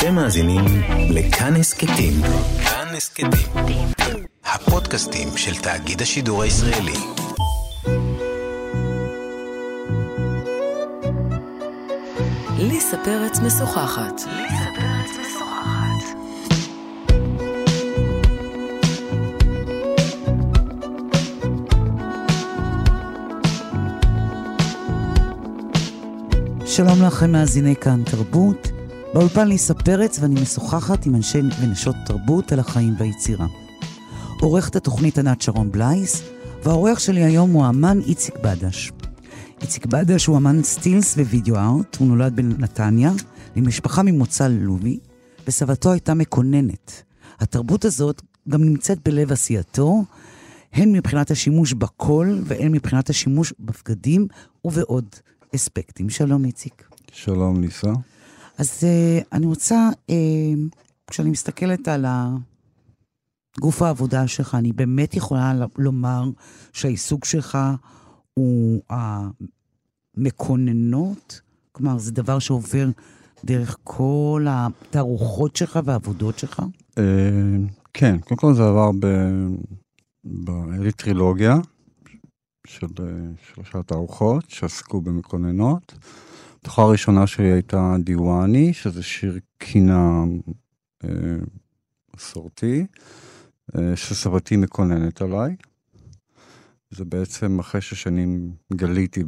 אתם מאזינים לכאן הסכתים. כאן הסכתים. הפודקאסטים של תאגיד השידור הישראלי. ליסה פרץ משוחחת. שלום לכם מאזיני כאן תרבות. באולפן ליסה פרץ ואני משוחחת עם אנשי ונשות תרבות על החיים והיצירה. עורכת התוכנית ענת שרון בלייס, והעורך שלי היום הוא האמן איציק בדש. איציק בדש הוא אמן סטילס ווידאו ארט, הוא נולד בנתניה, למשפחה ממוצא לובי, וסבתו הייתה מקוננת. התרבות הזאת גם נמצאת בלב עשייתו, הן מבחינת השימוש בקול והן מבחינת השימוש בבגדים ובעוד אספקטים. שלום איציק. שלום ליסה. אז uh, אני רוצה, uh, כשאני מסתכלת על גוף העבודה שלך, אני באמת יכולה לומר שהעיסוק שלך הוא המקוננות, כלומר, זה דבר שעובר דרך כל התערוכות שלך והעבודות שלך? Uh, כן, קודם כל זה עבר ב... היה טרילוגיה של שלושה תערוכות שעסקו במקוננות. התוכחה הראשונה שלי הייתה דיוואני, שזה שיר קינה אה, מסורתי, אה, שסבתי מקוננת עליי. זה בעצם אחרי ששנים גליתי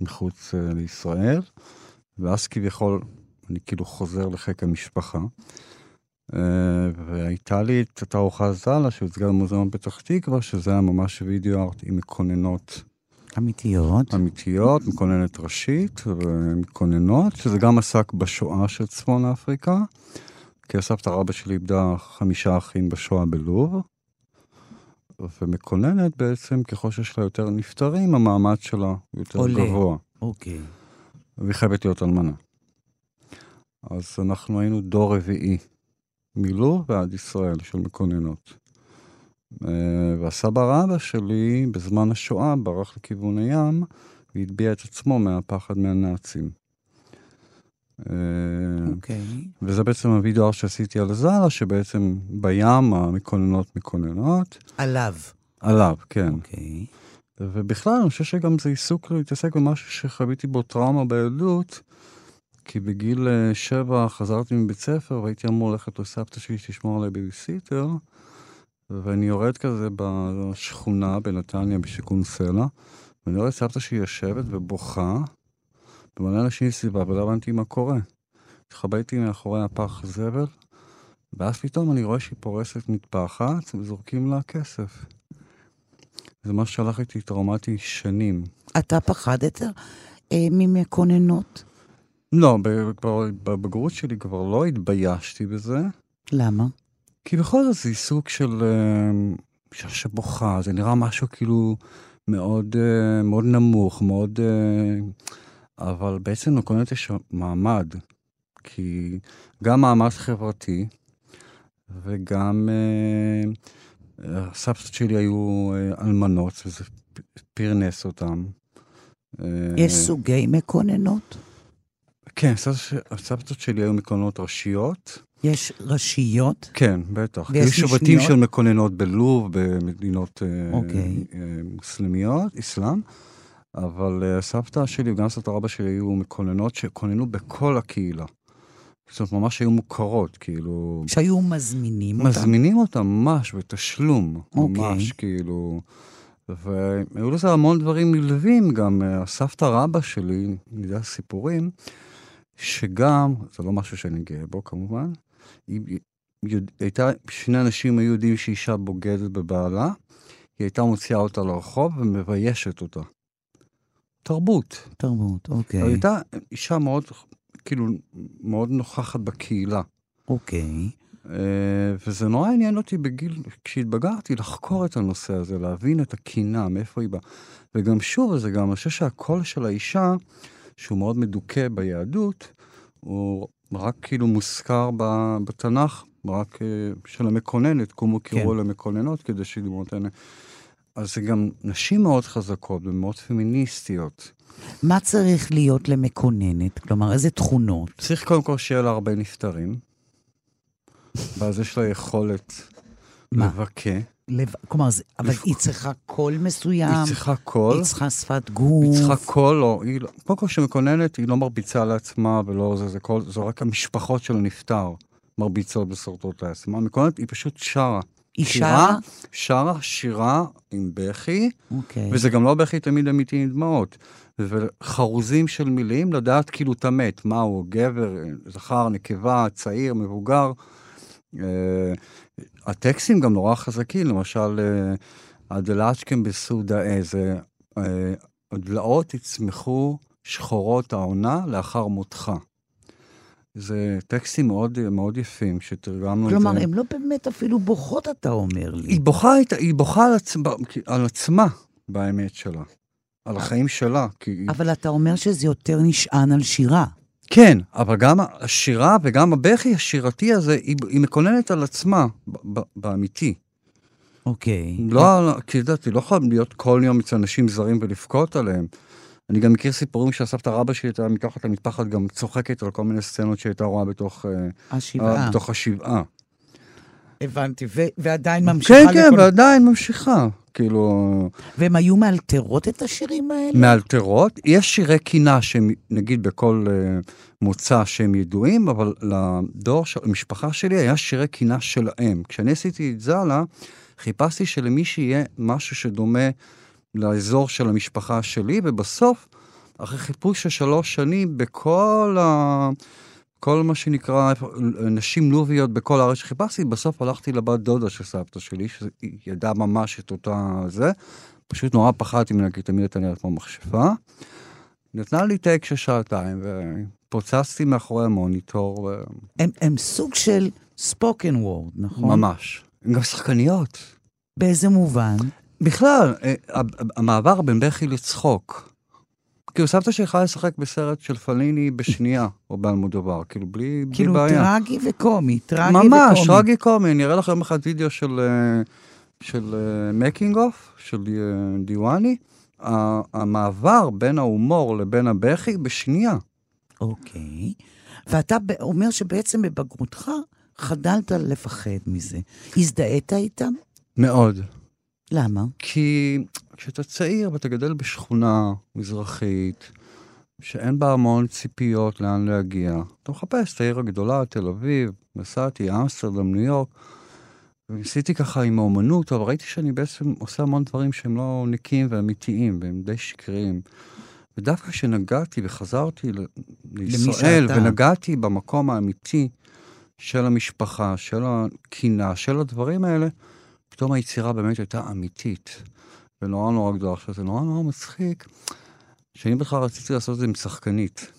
מחוץ אה, לישראל, ואז כביכול אני כאילו חוזר לחיק המשפחה. והייתה לי את התערוכה זאלה שהוצגה במוזיאון פתח תקווה, שזה היה ממש וידאו ארט עם מקוננות אמיתיות. אמיתיות, מקוננת ראשית ומקוננות, שזה גם עסק בשואה של צפון אפריקה, כי הסבתא רבא שלי איבדה חמישה אחים בשואה בלוב, ומקוננת בעצם, ככל שיש לה יותר נפטרים, המעמד שלה יותר עולה. גבוה. אוקיי. והיא חייבת להיות אלמנה. אז אנחנו היינו דור רביעי, מלוב ועד ישראל של מקוננות. אה, והסבא רבא שלי, בזמן השואה, ברח לכיוון הים, והטביע את עצמו מהפחד מהנאצים. אה, אוקיי. Okay. וזה בעצם הווידאו שעשיתי על זאלה, שבעצם בים המקוננות מקוננות. עליו. עליו, כן. אוקיי. ובכלל, אני חושב שגם זה עיסוק להתעסק במשהו שחוויתי בו טראומה בילדות, כי בגיל אה, שבע חזרתי מבית ספר והייתי אמור ללכת לסבתא שלי שתשמור עליי בביסיטר. ואני יורד כזה בשכונה בנתניה, בשיכון סלע, ואני רואה סבתא שלי יושבת ובוכה, ומלא אנשים סביבה, ולא הבנתי מה קורה. התחבאתי מאחורי הפח זבל, ואז פתאום אני רואה שהיא פורסת מטפחת, וזורקים לה כסף. זה מה שהלך איתי טראומטי שנים. אתה פחדת אה, ממקוננות? לא, בבגרות שלי כבר לא התביישתי בזה. למה? כי בכל זאת זה עיסוק של אישה אה, שבוכה, זה נראה משהו כאילו מאוד, אה, מאוד נמוך, מאוד... אה, אבל בעצם לקוננת יש מעמד, כי גם מעמד חברתי, וגם הסבתות שלי היו אלמנות, וזה פרנס אותם. יש סוגי מקוננות? כן, הסבתות שלי היו מקוננות ראשיות. יש ראשיות? כן, בטח. ויש? יש שבטים של מקוננות בלוב, במדינות אה, אוקיי. אה, מוסלמיות, אסלאם, אבל אה, סבתא שלי וגם סבתא רבא שלי היו מקוננות שכוננו בכל הקהילה. זאת אומרת, ממש היו מוכרות, כאילו... שהיו מזמינים אותם? מזמינים אותם ממש, בתשלום. אוקיי. ממש, כאילו... והיו לזה המון דברים נלווים, גם הסבתא רבא שלי, יודע סיפורים, שגם, זה לא משהו שאני גאה בו כמובן, היא, היא הייתה, שני אנשים היו יודעים שאישה בוגדת בבעלה, היא הייתה מוציאה אותה לרחוב ומביישת אותה. תרבות. תרבות, אוקיי. היא הייתה אישה מאוד, כאילו, מאוד נוכחת בקהילה. אוקיי. Uh, וזה נורא עניין אותי בגיל, כשהתבגרתי, לחקור את הנושא הזה, להבין את הקינה, מאיפה היא באה. וגם שוב, זה גם, אני חושב שהקול של האישה, שהוא מאוד מדוכא ביהדות, הוא רק כאילו מוזכר בתנ"ך, רק אה, של המקוננת, קומו קראו כן. למקוננות, כדי שדמות הנה. אז זה גם נשים מאוד חזקות ומאוד פמיניסטיות. מה צריך להיות למקוננת? כלומר, איזה תכונות? צריך קודם כל שיהיה לה הרבה נפטרים, ואז יש לה יכולת? לבכה. לב... כלומר, זה... אבל היא צריכה קול מסוים, היא צריכה קול, היא צריכה שפת גוף. היא צריכה קול, לא, היא קודם כל כשמקוננת היא לא מרביצה לעצמה ולא זה, זה קול, זה רק המשפחות של הנפטר מרביצות ושורטות לעצמה. מקוננת היא פשוט שרה. היא? שרה? שרה שירה עם בכי, אוקיי. וזה גם לא בכי תמיד אמיתי עם דמעות. וחרוזים של מילים, לדעת כאילו את המת, מה הוא, גבר, זכר, נקבה, צעיר, מבוגר. אה, הטקסטים גם נורא חזקים, למשל, אה, הדלצ'קם בסודאה, זה אה, הדלעות יצמחו שחורות העונה לאחר מותך. זה טקסטים מאוד, מאוד יפים שתרגמנו את זה. כלומר, הן לא באמת אפילו בוכות, אתה אומר לי. היא בוכה, היא בוכה על, עצמה, על עצמה, באמת שלה. על החיים שלה. כי... אבל אתה אומר שזה יותר נשען על שירה. כן, אבל גם השירה וגם הבכי השירתי הזה, היא, היא מקוננת על עצמה, ב- ב- באמיתי. אוקיי. לא, על- כי היא לא יכולה להיות כל יום אצל אנשים זרים ולבכות עליהם. אני גם מכיר סיפורים שהסבתא רבא שלי הייתה מתחת למטפחת גם צוחקת על כל מיני סצנות שהיא הייתה רואה בתוך, אה, השבעה. בתוך השבעה. הבנתי, ו- ועדיין ממשיכה כן, כן, לכל- ועדיין ממשיכה. כאילו, והם היו מאלתרות את השירים האלה? מאלתרות. יש שירי קינה שהם, נגיד, בכל uh, מוצא שהם ידועים, אבל לדור של המשפחה שלי היה שירי קינה שלהם. כשאני עשיתי את זאלה, חיפשתי שלמי שיהיה משהו שדומה לאזור של המשפחה שלי, ובסוף, אחרי חיפוש של שלוש שנים בכל ה... כל מה שנקרא נשים לוביות בכל הארץ שחיפשתי, בסוף הלכתי לבת דודה של סבתא שלי, שהיא ידעה ממש את אותה זה. פשוט נורא פחדתי ממנה, כי תמיד הייתה נראית כמו מכשפה. נתנה לי take של שעתיים, ופוצצתי מאחורי המוניטור, ו... הם, הם סוג של spoken word, נכון? ממש. הן גם שחקניות. באיזה מובן? בכלל, אה, המעבר בין בכי לצחוק. כאילו, סבתא יכולה לשחק בסרט של פליני בשנייה, או באלמודובר, כאילו, בלי, בלי כאילו בעיה. טרגי וקומי, טרגי וקומי. ממש, טרגי קומי. אני אראה לך יום אחד וידאו של, אה, של making of, של אה, דיוואני. המעבר בין ההומור לבין הבכי בשנייה. אוקיי. ואתה אומר שבעצם בבגרותך חדלת לפחד מזה. הזדהית איתם? מאוד. למה? כי כשאתה צעיר ואתה גדל בשכונה מזרחית, שאין בה המון ציפיות לאן להגיע, אתה מחפש את העיר הגדולה, תל אביב, נסעתי, אמסטרדם, ניו יורק, וניסיתי ככה עם האומנות, אבל ראיתי שאני בעצם עושה המון דברים שהם לא נקיים ואמיתיים, והם די שקריים. ודווקא כשנגעתי וחזרתי לישראל. ונגעתי במקום האמיתי של המשפחה, של הקינה, של הדברים האלה, פתאום היצירה באמת הייתה אמיתית, ונורא נורא גדולה. עכשיו, זה נורא נורא מצחיק, שאני בכלל רציתי לעשות את זה עם שחקנית.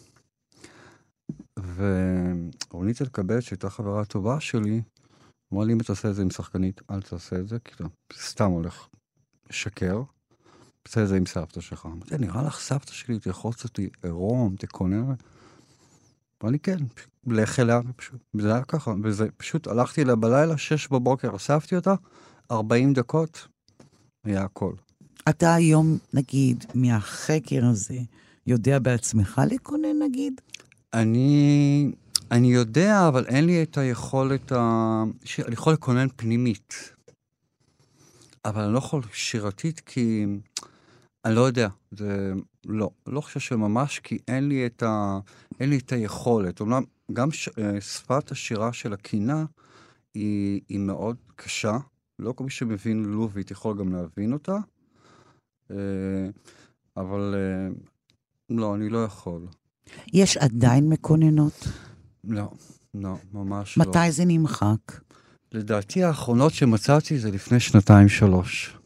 ורונית אלקבץ, שהייתה חברה טובה שלי, אמרה לי, אם אתה עושה את זה עם שחקנית, אל תעשה את זה, כי אתה סתם הולך לשקר. תעשה את זה עם סבתא שלך. אמרתי, נראה לך סבתא שלי תלחוץ אותי עירום, תקונן? אמר לי, כן, לך אליה, וזה היה ככה, וזה פשוט, הלכתי אליה בלילה, שש בבוקר, אספתי אותה, 40 דקות, היה הכל. אתה היום, נגיד, מהחקר הזה, יודע בעצמך לקונן, נגיד? אני, אני יודע, אבל אין לי את היכולת ה... ש... אני יכול לקונן פנימית. אבל אני לא יכול שירתית כי... אני לא יודע, זה... לא, לא חושב שממש, כי אין לי את, ה... אין לי את היכולת. אומנם גם ש... אה, שפת השירה של הקינה היא, היא מאוד קשה. לא כל מי שמבין לובית יכול גם להבין אותה. אה, אבל אה, לא, אני לא יכול. יש עדיין מקוננות? לא, לא, ממש לא. מתי זה נמחק? לדעתי האחרונות שמצאתי זה לפני שנתיים-שלוש.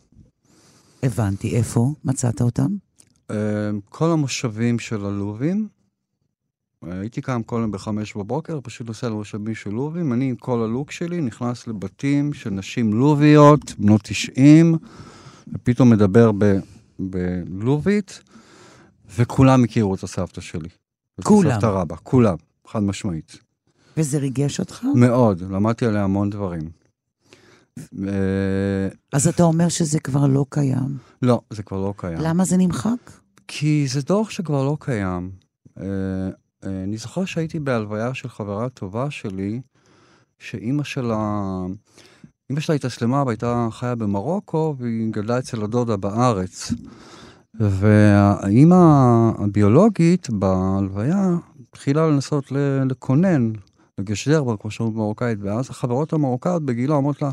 הבנתי. איפה מצאת אותם? אה, כל המושבים של הלובים, הייתי קם כל יום בחמש בבוקר, פשוט עושה למושבים של לובים. אני עם כל הלוק שלי נכנס לבתים של נשים לוביות, בנות 90, ופתאום מדבר ב, בלובית, וכולם הכירו את הסבתא שלי. את כולם. הסבתא רבא, כולם, חד משמעית. וזה ריגש אותך? מאוד, למדתי עליה המון דברים. אה, אז אתה אומר שזה כבר לא קיים. לא, זה כבר לא קיים. למה זה נמחק? כי זה דור שכבר לא קיים. אה, אני זוכר שהייתי בהלוויה של חברה טובה שלי, שאימא שלה, אימא שלה התאסלמה והייתה חיה במרוקו, והיא גדלה אצל הדודה בארץ. והאימא הביולוגית בהלוויה התחילה לנסות לקונן, לגשדר, כמו שאומרים במרוקאית, ואז החברות המרוקאיות בגילה אומרות לה,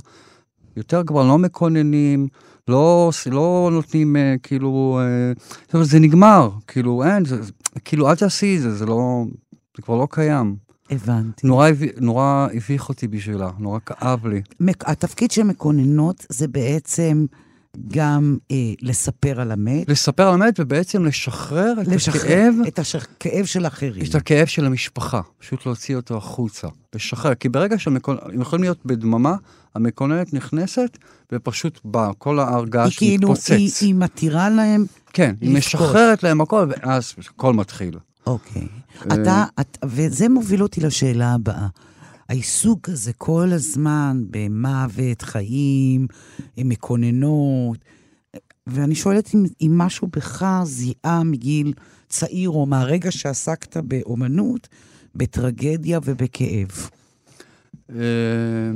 יותר כבר לא מקוננים, לא, לא נותנים אה, כאילו, אה, זאת אומרת, זה נגמר, כאילו אין, זה, כאילו אל תעשי את זה, זה לא, זה כבר לא קיים. הבנתי. נורא, נורא הביך אותי בשבילה, נורא כאב לי. התפקיד של מקוננות זה בעצם גם אה, לספר על המת, לספר על המת ובעצם לשחרר את לשחרר הכאב, את הכאב של אחרים. את הכאב של המשפחה, פשוט להוציא אותו החוצה, לשחרר, כי ברגע שהם יכולים להיות בדממה, המקוננת נכנסת ופשוט בא, כל ההר היא געש כאילו, מתפוצץ. היא, היא מתירה להם, כן, היא. משחררת להם הכל, ואז הכל מתחיל. אוקיי. אה, אתה, את, וזה מוביל אותי לשאלה הבאה. העיסוק הזה כל הזמן במוות, חיים, מקוננות, ואני שואלת אם, אם משהו בך זיהה מגיל צעיר, או מהרגע שעסקת באומנות, בטרגדיה ובכאב. אה,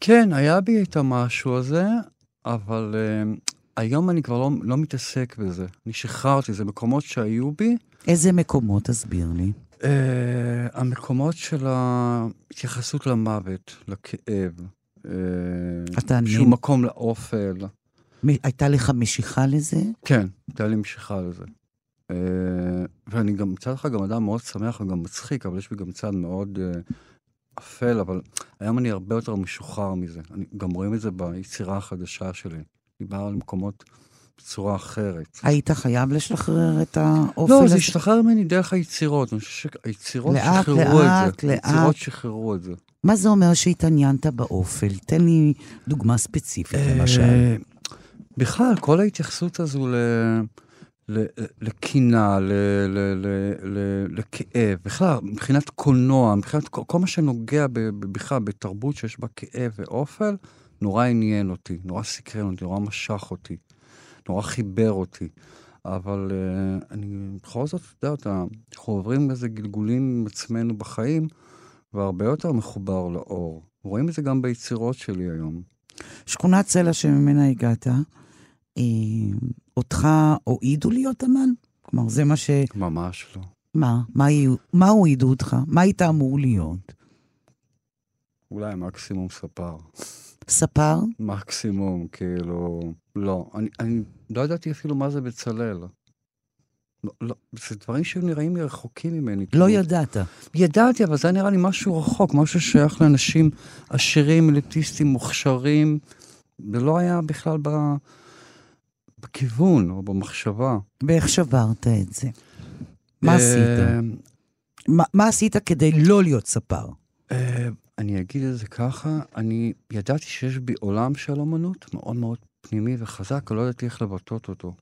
כן, היה בי את המשהו הזה, אבל אה, היום אני כבר לא, לא מתעסק בזה. אני שחררתי, זה מקומות שהיו בי. איזה מקומות? תסביר לי. Uh, המקומות של ההתייחסות למוות, לכאב, uh, אתה שהוא מקום לאופל. מ- הייתה לך משיכה לזה? כן, הייתה לי משיכה לזה. Uh, ואני גם מצד אחד גם אדם מאוד שמח וגם מצחיק, אבל יש בי גם צד מאוד uh, אפל, אבל היום אני הרבה יותר משוחרר מזה. אני, גם רואים את זה ביצירה החדשה שלי. אני בא למקומות בצורה אחרת. היית חייב לשחרר את האופל לא? זה השתחרר ממני דרך היצירות. אני חושב שהיצירות לאט, שחררו את לאט, זה. לאט. היצירות שחררו את זה. מה זה אומר שהתעניינת באופל? תן לי דוגמה ספציפית, למשל. אה, בכלל, כל ההתייחסות הזו ל... לקינה, לכאב, בכלל, מבחינת קולנוע, מבחינת כל, מה שנוגע בכלל בתרבות שיש בה כאב ואופל, נורא עניין אותי, נורא סקרן אותי, נורא משך אותי, נורא חיבר אותי. אבל uh, אני בכל זאת, אתה יודע, אנחנו עוברים איזה גלגולים עם עצמנו בחיים, והרבה יותר מחובר לאור. רואים את זה גם ביצירות שלי היום. שכונת סלע שממנה הגעת, אה, אותך הועידו להיות אמן? כלומר, זה מה ש... ממש לא. מה? מה, מה הועידו אותך? מה היית אמור להיות? אולי מקסימום ספר. ספר? מקסימום, כאילו, לא. אני, אני לא ידעתי אפילו מה זה בצלאל. לא, לא, זה דברים שנראים לי רחוקים ממני. לא כאילו. ידעת. ידעתי, אבל זה נראה לי משהו רחוק, משהו ששייך לאנשים עשירים, אליטיסטים, מוכשרים. זה לא היה בכלל ב... בכיוון או במחשבה. ואיך שברת את זה? מה עשית? אה, מה, מה עשית כדי לא להיות ספר? אה, אני אגיד את זה ככה, אני ידעתי שיש בי עולם של אמנות מאוד מאוד פנימי וחזק, לא ידעתי איך לבטא אותו.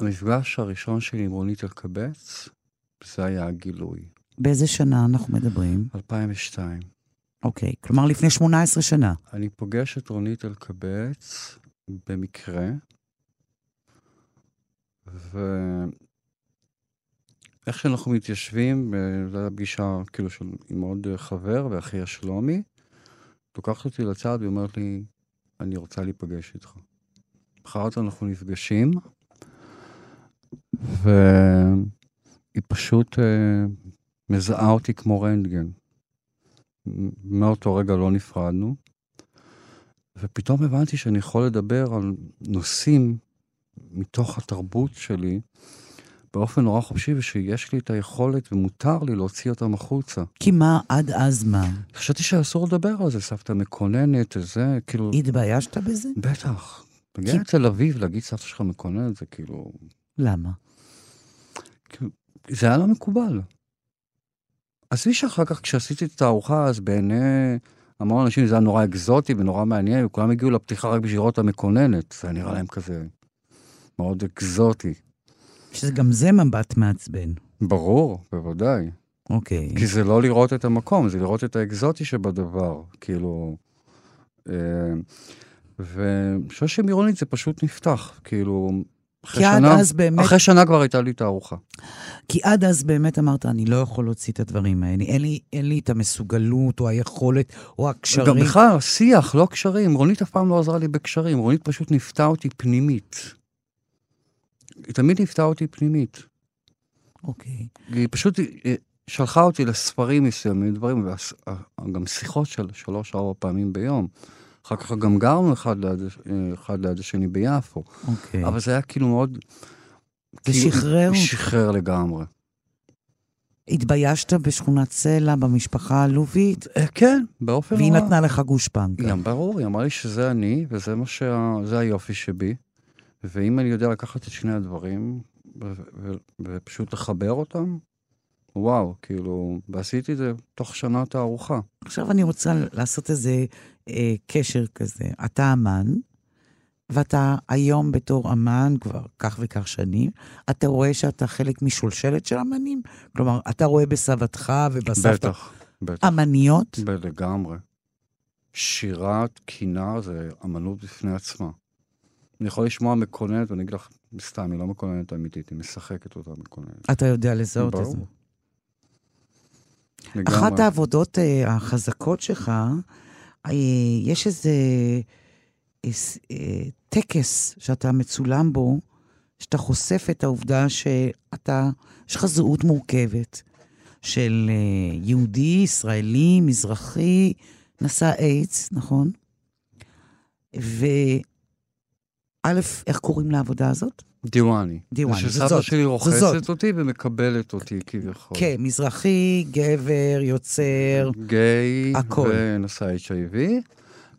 והמפגש הראשון שלי עם רונית אלקבץ, זה היה הגילוי, באיזה שנה אנחנו מדברים? 2002. אוקיי, כלומר לפני 18 שנה. אני פוגש את רונית אלקבץ במקרה, ואיך שאנחנו מתיישבים, אה, זו הייתה פגישה כאילו של, עם עוד חבר ואחיה שלומי, לוקחת אותי לצד והיא אומרת לי, אני רוצה להיפגש איתך. מחרת אנחנו נפגשים, והיא פשוט אה, מזהה אותי כמו רנטגן. מאותו רגע לא נפרדנו, ופתאום הבנתי שאני יכול לדבר על נושאים מתוך התרבות שלי באופן נורא חופשי, ושיש לי את היכולת ומותר לי להוציא אותם החוצה. כי מה, עד אז מה? חשבתי שאסור לדבר על זה, סבתא מקוננת, זה כאילו... התביישת בזה? בטח. תגיע כי- לתל אביב, להגיד סבתא שלך מקוננת, זה כאילו... למה? כאילו, זה היה לא מקובל. עזבי שאחר כך כשעשיתי את התערוכה, אז בעיני המון אנשים זה היה נורא אקזוטי ונורא מעניין, וכולם הגיעו לפתיחה רק בשביל לראות המקוננת. זה היה נראה להם כזה מאוד אקזוטי. שגם זה מבט מעצבן. ברור, בוודאי. אוקיי. כי זה לא לראות את המקום, זה לראות את האקזוטי שבדבר, כאילו... אה, ואני חושב שעם עירונית זה פשוט נפתח, כאילו... כי עד שנה- אז באמת- אחרי שנה כבר הייתה לי תערוכה. כי עד אז באמת אמרת, אני לא יכול להוציא את הדברים האלה. אין לי, אין לי את המסוגלות או היכולת או גם הקשרים. בכלל, שיח, לא קשרים. רונית אף פעם לא עזרה לי בקשרים, רונית פשוט ניפתה אותי פנימית. היא תמיד ניפתה אותי פנימית. אוקיי. היא פשוט אה, שלחה אותי לספרים מסוימים, דברים, וגם שיחות של שלוש-ארבע פעמים ביום. אחר כך גם גרנו אחד ליד, אה, אחד ליד השני ביפו. אוקיי. אבל זה היה כאילו מאוד... זה כאילו, שחרר. שחרר לגמרי. התביישת בשכונת סלע, במשפחה העלובית, אה, כן, באופן והיא. נתנה לך גושפנקה. גם ברור, היא אמרה לי שזה אני, וזה מה שה... היופי שבי. ואם אני יודע לקחת את שני הדברים, ופשוט לחבר אותם, וואו, כאילו, ועשיתי את זה תוך שנה תערוכה. עכשיו אני רוצה לעשות איזה אה, קשר כזה. אתה אמן, ואתה היום בתור אמן, כבר כך וכך שנים, אתה רואה שאתה חלק משולשלת של אמנים? כלומר, אתה רואה בסבתך ובסבתא בטח, בטח, אמניות? לגמרי. שירת קינה זה אמנות בפני עצמה. אני יכול לשמוע מקוננת, ואני אגיד לך, סתם, היא לא מקוננת אמיתית, היא משחקת אותה מקוננת. אתה יודע לזהות את זה. ברור. אחת לגמרי. העבודות אה, החזקות שלך, אה, יש איזה אה, טקס שאתה מצולם בו, שאתה חושף את העובדה שאתה, יש לך זהות מורכבת של יהודי, ישראלי, מזרחי, נשא איידס, נכון? וא', איך קוראים לעבודה הזאת? דיוואני. דיוואני, זה זאת. שסבתא שלי זאת. רוכסת אותי ומקבלת אותי כביכול. כן, מזרחי, גבר, יוצר. גיי הכל. ונשא HIV,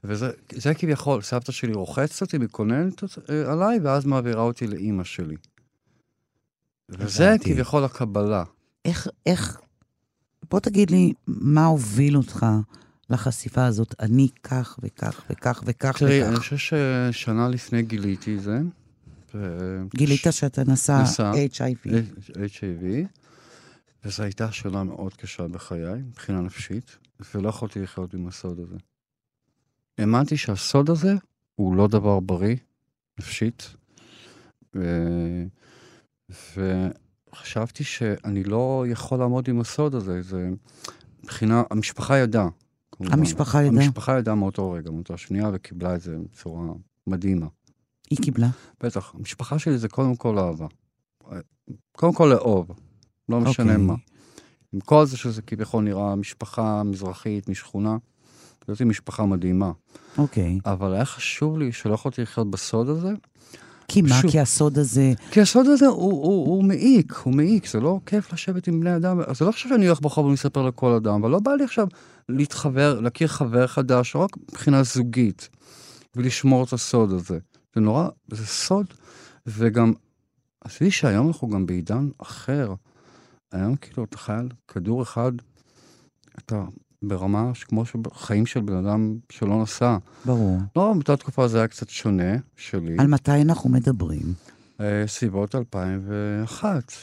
וזה זה כביכול, סבתא שלי רוחצת אותי, מקוננת אה, עליי, ואז מעבירה אותי לאימא שלי. וזה. כביכול הקבלה. איך, איך, בוא תגיד לי, מה הוביל אותך לחשיפה הזאת? אני כך וכך וכך וכך תראי, אני וכך. חושב ששנה לפני גיליתי את זה. גילית שאתה נשא נשא. HIV. HIV, וזו הייתה שאלה מאוד קשה בחיי, מבחינה נפשית, ולא יכולתי לחיות עם הסוד הזה. האמנתי שהסוד הזה הוא לא דבר בריא, נפשית, ו... וחשבתי שאני לא יכול לעמוד עם הסוד הזה, זה מבחינה, המשפחה ידעה. המשפחה ידעה? המשפחה ידעה מאותו רגע, מאותה שנייה, וקיבלה את זה בצורה מדהימה. היא קיבלה. בטח, המשפחה שלי זה קודם כל אהבה. קודם כל לאהוב, לא משנה אוקיי. מה. עם כל זה שזה כביכול נראה משפחה מזרחית משכונה, זאת משפחה מדהימה. אוקיי. אבל היה חשוב לי שלא יכולתי לחיות בסוד הזה, כי מה? שוב. כי הסוד הזה... כי הסוד הזה הוא, הוא, הוא מעיק, הוא מעיק, זה לא כיף לשבת עם בני אדם, אז זה לא עכשיו שאני הולך ברחוב ומספר לכל אדם, אבל לא בא לי עכשיו להתחבר, להכיר חבר חדש, רק מבחינה זוגית, ולשמור את הסוד הזה. זה נורא, זה סוד, וגם, עשיתי שהיום אנחנו גם בעידן אחר. היום כאילו אתה חייל כדור אחד, אתה ברמה כמו חיים של בן אדם שלא נסע. ברור. לא, באותה תקופה זה היה קצת שונה שלי. על מתי אנחנו מדברים? אה, סביבות 2001.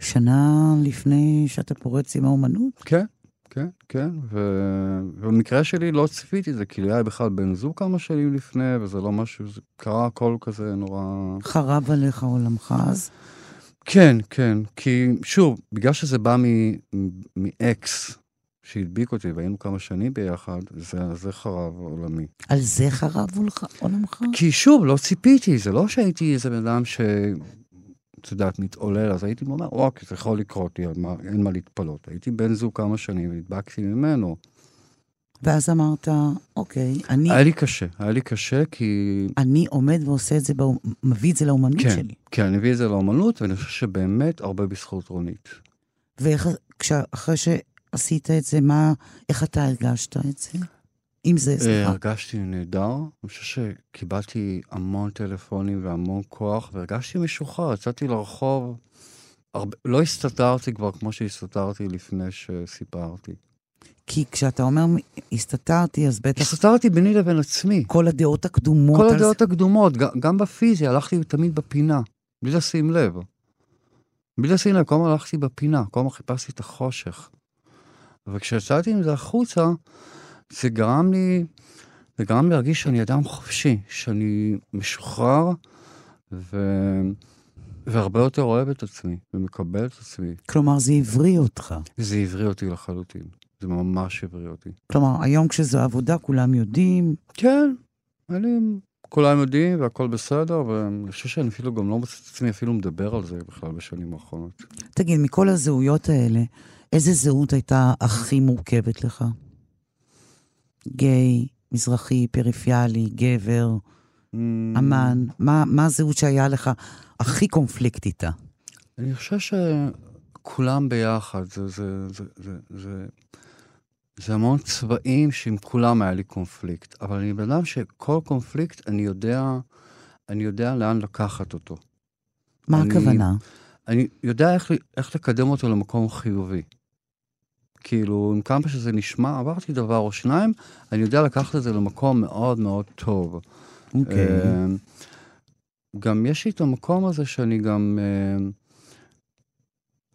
שנה לפני שאתה פורץ עם האומנות? כן, כן, כן. ובמקרה שלי לא צפיתי את זה, כי לי היה בכלל בן זוג כמה שנים לפני, וזה לא משהו, זה קרה הכל כזה נורא... חרב עליך עולמך אז? כן, כן, כי שוב, בגלל שזה בא מאקס שהדביק אותי, והיינו כמה שנים ביחד, זה, זה חרב עולמי. על זה חרב עולמך? כי שוב, לא ציפיתי, זה לא שהייתי איזה בן אדם ש... את יודעת, מתעולל, אז הייתי אומר, אוקיי, זה יכול לקרות לי, מה, אין מה להתפלות. הייתי בן זוג כמה שנים והדבקתי ממנו. ואז אמרת, אוקיי, אני, היה לי קשה, היה לי קשה כי... אני עומד ועושה את זה, באומ- מביא את זה לאומנות כן, שלי. כן, אני מביא את זה לאומנות, ואני חושב שבאמת הרבה בזכות רונית. ואיך, כשה- אחרי שעשית את זה, מה, איך אתה הרגשת את זה? אם זה, אה, סליחה. הרגשתי נהדר, אני חושב שקיבלתי המון טלפונים והמון כוח, והרגשתי משוחרר, יצאתי לרחוב, הרבה, לא הסתתרתי כבר כמו שהסתתרתי לפני שסיפרתי. כי כשאתה אומר, הסתתרתי, אז בטח הסתתרתי ביני לבין עצמי. כל הדעות הקדומות. כל על הדעות הקדומות, גם, גם בפיזי, הלכתי תמיד בפינה, בלי לשים לב. בלי לשים לב, כל הזמן הלכתי בפינה, כל הזמן חיפשתי את החושך. וכשיצאתי עם זה החוצה, זה גרם לי, זה גרם לי להרגיש שאני אדם חופשי, שאני משוחרר, ו... והרבה יותר אוהב את עצמי, ומקבל את עצמי. כלומר, זה הבריא אותך. זה הבריא אותי לחלוטין. זה ממש הבריא אותי. כלומר, היום כשזו עבודה, כולם יודעים. כן, אני, כולם יודעים והכל בסדר, ואני חושב שאני אפילו גם לא מוצא את עצמי אפילו מדבר על זה בכלל בשנים האחרונות. תגיד, מכל הזהויות האלה, איזה זהות הייתה הכי מורכבת לך? גיי, מזרחי, פריפיאלי, גבר, Mm, אמן? מה, מה הזהות שהיה לך הכי קונפליקט איתה? אני חושב שכולם ביחד, זה, זה, זה, זה, זה, זה המון צבעים שעם כולם היה לי קונפליקט, אבל אני בן אדם שכל קונפליקט, אני יודע, אני יודע לאן לקחת אותו. מה אני- הכוונה? אני יודע איך, איך לקדם אותו למקום חיובי. כאילו, עם כמה שזה נשמע, עברתי דבר או שניים, אני יודע לקחת את זה למקום מאוד מאוד טוב. אוקיי. אה, גם יש לי את המקום הזה שאני גם... אה,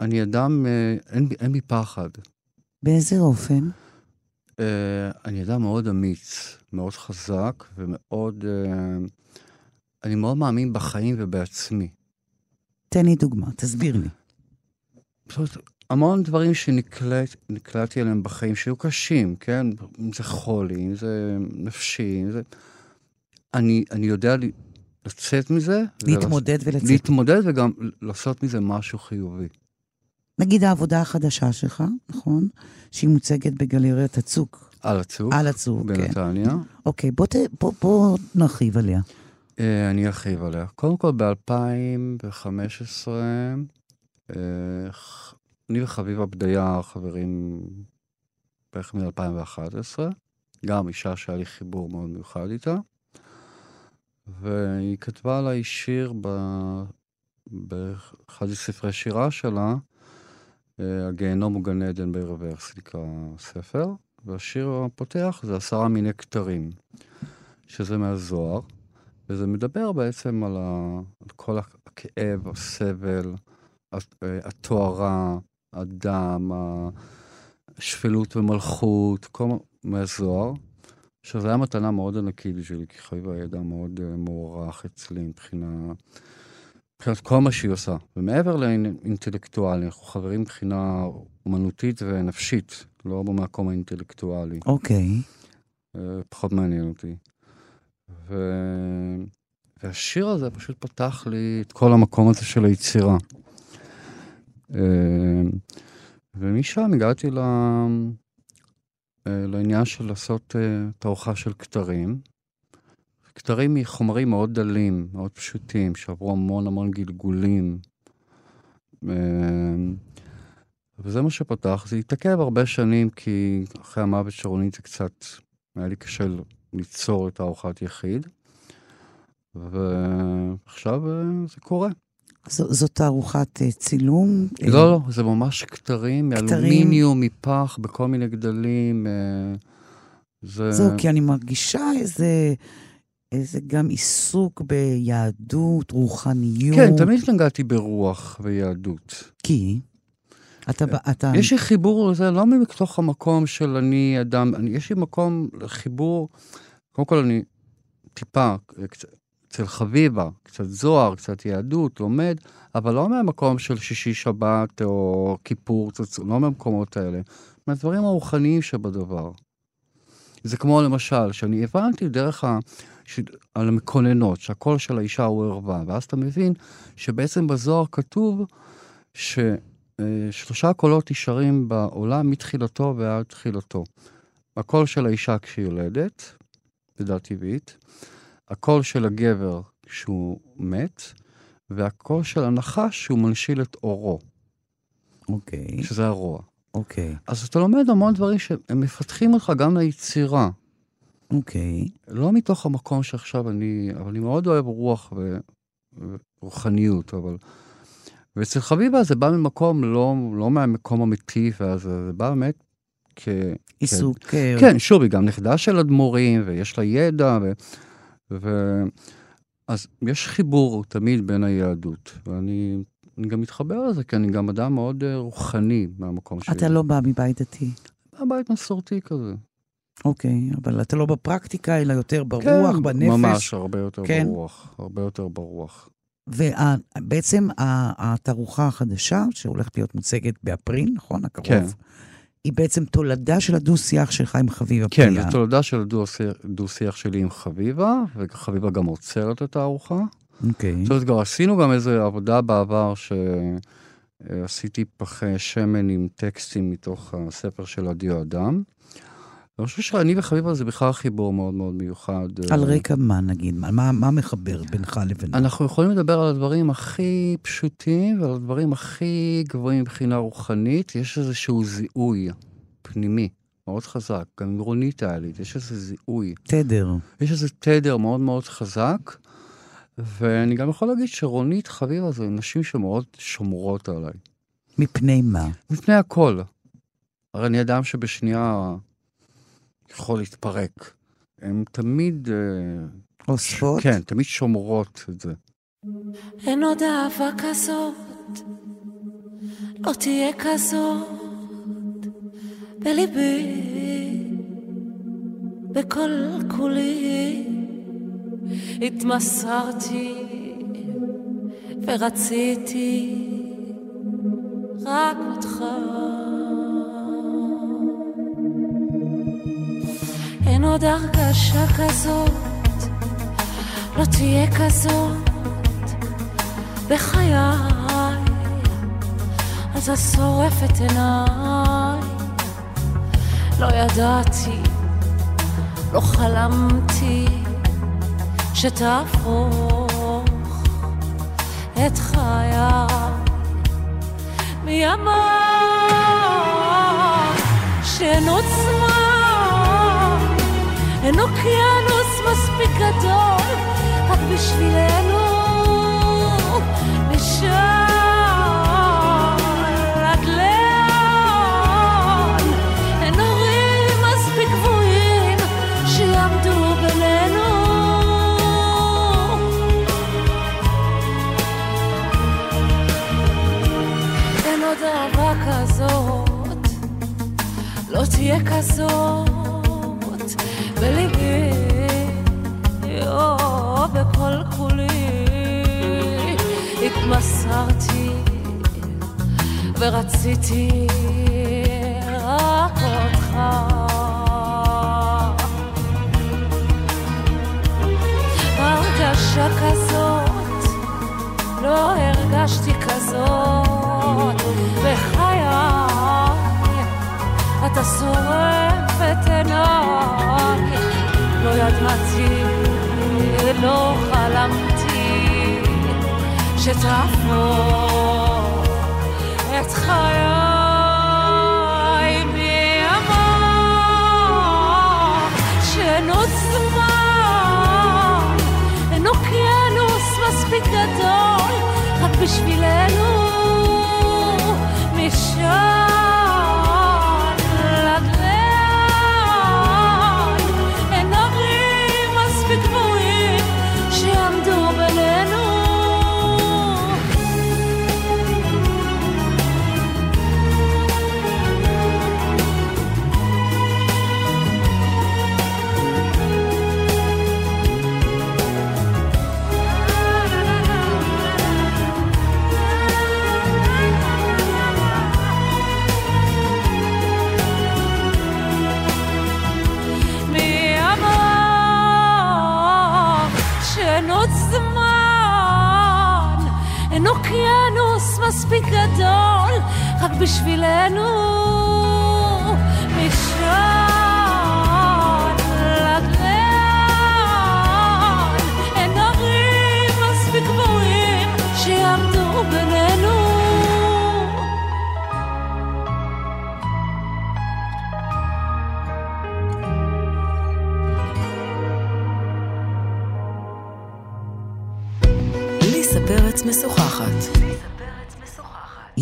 אני אדם, אה, אין, בי- אין בי פחד. באיזה אופן? אני אדם מאוד אמיץ, מאוד חזק ומאוד... אני מאוד מאמין בחיים ובעצמי. תן לי דוגמה, תסביר לי. פשוט המון דברים שנקלעתי אליהם בחיים שהיו קשים, כן? אם זה חולי, אם זה נפשי, אם זה... אני, אני יודע לצאת מזה. להתמודד ולצאת. להתמודד וגם לעשות מזה משהו חיובי. נגיד העבודה החדשה שלך, נכון? שהיא מוצגת בגלריית הצוק. על הצוק, על הצוק, כן. בנתניה. אוקיי, בוא, ת, בוא, בוא נרחיב עליה. אה, אני ארחיב עליה. קודם כל, ב-2015, אה, אני וחביבה בדיה חברים בערך מ-2011, גם אישה שהיה לי חיבור מאוד מיוחד איתה, והיא כתבה עליי שיר ב- באחד מספרי שירה שלה, אה, הגיהנום הוא גן עדן ברוורס, נקרא הספר, והשיר הפותח זה עשרה מיני כתרים, שזה מהזוהר. וזה מדבר בעצם על, ה... על כל הכאב, הסבל, הט- אה, הדם, השפלות ומלכות, כל מה מהזוהר. עכשיו, זו הייתה מתנה מאוד ענקית בשבילי, כי חביבה היא אדם מאוד uh, מוערך אצלי מבחינה... מבחינת כל מה שהיא עושה. ומעבר לאינטלקטואלי, אנחנו חברים מבחינה אומנותית ונפשית, לא במקום האינטלקטואלי. אוקיי. אה, פחות מעניין אותי. ו... והשיר הזה פשוט פתח לי את כל המקום הזה של היצירה. אה, ומשם הגעתי ל... אה, לעניין של לעשות אה, תערוכה של כתרים. כתרים מחומרים מאוד דלים, מאוד פשוטים, שעברו המון המון גלגולים. אה, וזה מה שפתח. זה התעכב הרבה שנים, כי אחרי המוות של רונית זה קצת, היה לי קשה ליצור את הארוחת יחיד. ועכשיו אה, זה קורה. ז, זאת תערוכת אה, צילום? אה, לא, לא, זה ממש כתרים. מאלומיניום, מפח, בכל מיני גדלים. אה, זה... זהו, כי אני מרגישה איזה, איזה גם עיסוק ביהדות, רוחניות. כן, תמיד נגעתי ברוח ויהדות. כי? אתה, אתה... יש לי חיבור לזה לא מתוך המקום של אני אדם, אני, יש לי מקום לחיבור, קודם כל אני טיפה, קצת, אצל חביבה, קצת זוהר, קצת יהדות, לומד, אבל לא מהמקום של שישי שבת או כיפור, לא מהמקומות האלה, מהדברים הרוחניים שבדבר. זה כמו למשל, שאני הבנתי דרך ה... ש... על המקוננות, שהקול של האישה הוא ערווה, ואז אתה מבין שבעצם בזוהר כתוב ש... אה, קולות נשארים בעולם מתחילתו ועד תחילתו. הקול של האישה כשהיא יולדת, לידה טבעית, הקול של הגבר כשהוא מת, והקול של הנחש שהוא מנשיל את אורו, אוקיי, שזה הרוע. אוקיי, אז אתה לומד המון דברים שהם מפתחים אותך גם ליצירה. אוקיי. לא מתוך המקום שעכשיו אני, אבל אני מאוד אוהב רוח ו, ורוחניות, אבל... ואצל חביבה זה בא ממקום לא, לא מהמקום אמיתי, ואז זה בא באמת כ... עיסוק... אה, כן, שוב, היא גם נכדה של אדמו"רים, ויש לה ידע, ו... ו... אז יש חיבור תמיד בין היהדות, ואני אני גם מתחבר לזה, כי אני גם אדם מאוד אה, רוחני מהמקום שלי. אתה לא בא מבית דתי. הבית מסורתי כזה. אוקיי, אבל אתה לא בפרקטיקה, אלא יותר ברוח, כן, בנפש. ממש, הרבה יותר כן. ברוח. הרבה יותר ברוח. ובעצם התערוכה החדשה, שהולכת להיות מוצגת באפריל, נכון? הקרוב. כן. היא בעצם תולדה של הדו-שיח שלך עם חביבה כן, פליה. זו תולדה של הדו-שיח- דו-שיח שלי עם חביבה, וחביבה גם עוצרת את הארוחה. אוקיי. זאת אומרת, גם עשינו גם איזו עבודה בעבר שעשיתי פחי שמן עם טקסטים מתוך הספר של עדי אדם. אני חושב שאני וחביבה זה בכלל חיבור מאוד מאוד מיוחד. על רקע מה נגיד? מה- מה מחבר בינך לבינו? אנחנו יכולים לדבר על הדברים הכי פשוטים ועל הדברים הכי גבוהים מבחינה רוחנית. יש איזשהו זיהוי פנימי מאוד חזק. גם עם רונית היה לי, יש איזה זיהוי. תדר. יש איזה תדר מאוד מאוד חזק, ואני גם יכול להגיד שרונית חביבה זה נשים שמאוד שומרות עליי. מפני מה? מפני הכל. הרי אני אדם שבשנייה יכול להתפרק. הן תמיד, אה, אוספות? כן, תמיד שומרות את זה. אין עוד אהבה כזאת, לא תהיה כזאת בליבי, בכל כולי התמסרתי ורציתי רק אותך. אין עוד הרגשה כזאת, לא תהיה כזאת בחיי, אז את שורפת עיניי. לא ידעתי, לא חלמתי שתהפוך את חיי. מי אמר שאין עוצמה, אין אוקיינוס מספיק גדול רק בשבילנו משם עד לאן אין הורים מספיק גבוהים שיעמדו בינינו. אין עוד אהבה כזאת לא תהיה כזאת התמסרתי ורציתי רק אותך. הרגשה כזאת לא הרגשתי כזאת. בחיי אתה שורף את עיניי. לא ידעתי, לא חלמתי שתהפוך את חיי עוד זמן אין אוקיינוס מספיק גדול רק בשבילנו משם מספיק גדול רק בשבילנו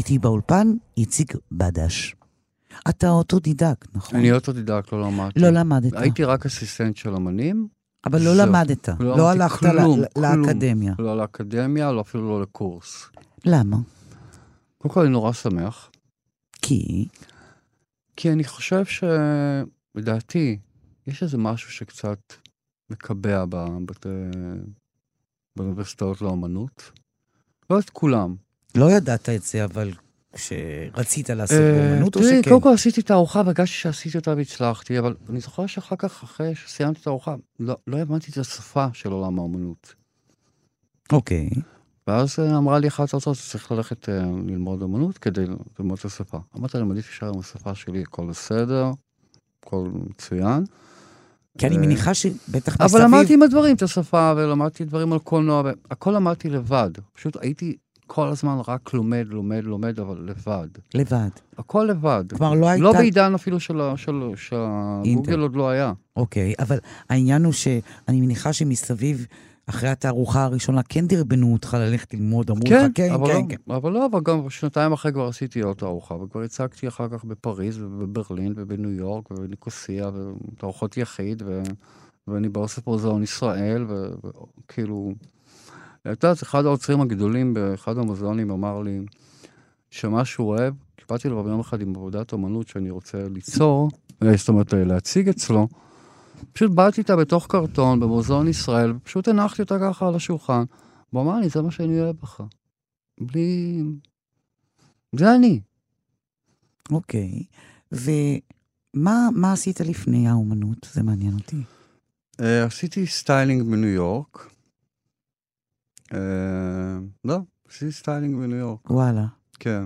איתי באולפן איציק בדש. אתה אוטודידקט, נכון? אני אוטודידקט, לא למדתי. לא למדת. הייתי רק assistant של אמנים. אבל לא. למדת. לא לא הלכת כלום, ל- כלום. לאקדמיה. לא לאקדמיה, לא אפילו לא לקורס. למה? קודם כל, אני נורא שמח, כי... כי אני חושב שלדעתי, יש איזה משהו שקצת מקבע בבתי... באוניברסיטאות לאומנות. לא את כולם. לא ידעת את זה, אבל כשרצית לעשות אה, אומנות, או שכן? קודם כל עשיתי את הארוחה והרגשתי שעשיתי אותה והצלחתי, אבל אני זוכר שאחר כך, אחרי שסיימתי את הארוחה, לא, לא הבנתי את השפה של עולם האומנות. אוקיי. ואז אה, אמרה לי אחת ההרצאות, צריך ללכת אה, ללמוד אמנות כדי ללמוד את השפה. אמרתי לה, אני מעדיף להישאר עם השפה שלי, הכל בסדר, הכל מצוין. כי אני מניחה שבטח אבל מסביב... למדתי עם הדברים את השפה, ולמדתי דברים על קולנוע, והכל למדתי לבד. פשוט הייתי כל הזמן רק לומד, לומד, לומד, אבל לבד. לבד. הכל לבד. כלומר, לא הייתה... לא בעידן אפילו של ה- של- אינטר. שהגוגל עוד לא היה. אוקיי, אבל העניין הוא שאני מניחה שמסביב, אחרי התערוכה הראשונה, כן דרבנו אותך ללכת ללמוד, אמרו לך, כן, אבל כן, לא, כן. אבל לא, אבל גם שנתיים אחרי כבר עשיתי עוד תערוכה, וכבר הצגתי אחר כך בפריז ובברלין ובניו יורק ובניקוסיה ותערוכות יחיד, ו... ואני באוסף מוזיאון ישראל, וכאילו... את יודעת, אחד האוצרים הגדולים באחד המוזיאונים אמר לי שמה שהוא אוהב, קיבלתי לו יום אחד עם עבודת אומנות שאני רוצה ליצור, אה, זאת אומרת, אה, להציג אצלו, פשוט באתי איתה בתוך קרטון במוזיאון ישראל, ופשוט הנחתי אותה ככה על השולחן. הוא אמר לי, זה מה שאני אוהב בך. בלי... זה אני. אוקיי. ומה מה עשית לפני האומנות? זה מעניין אותי. אה, עשיתי styling בניו יורק. אה, לא, עשיתי styling בניו יורק, וואלה. כן.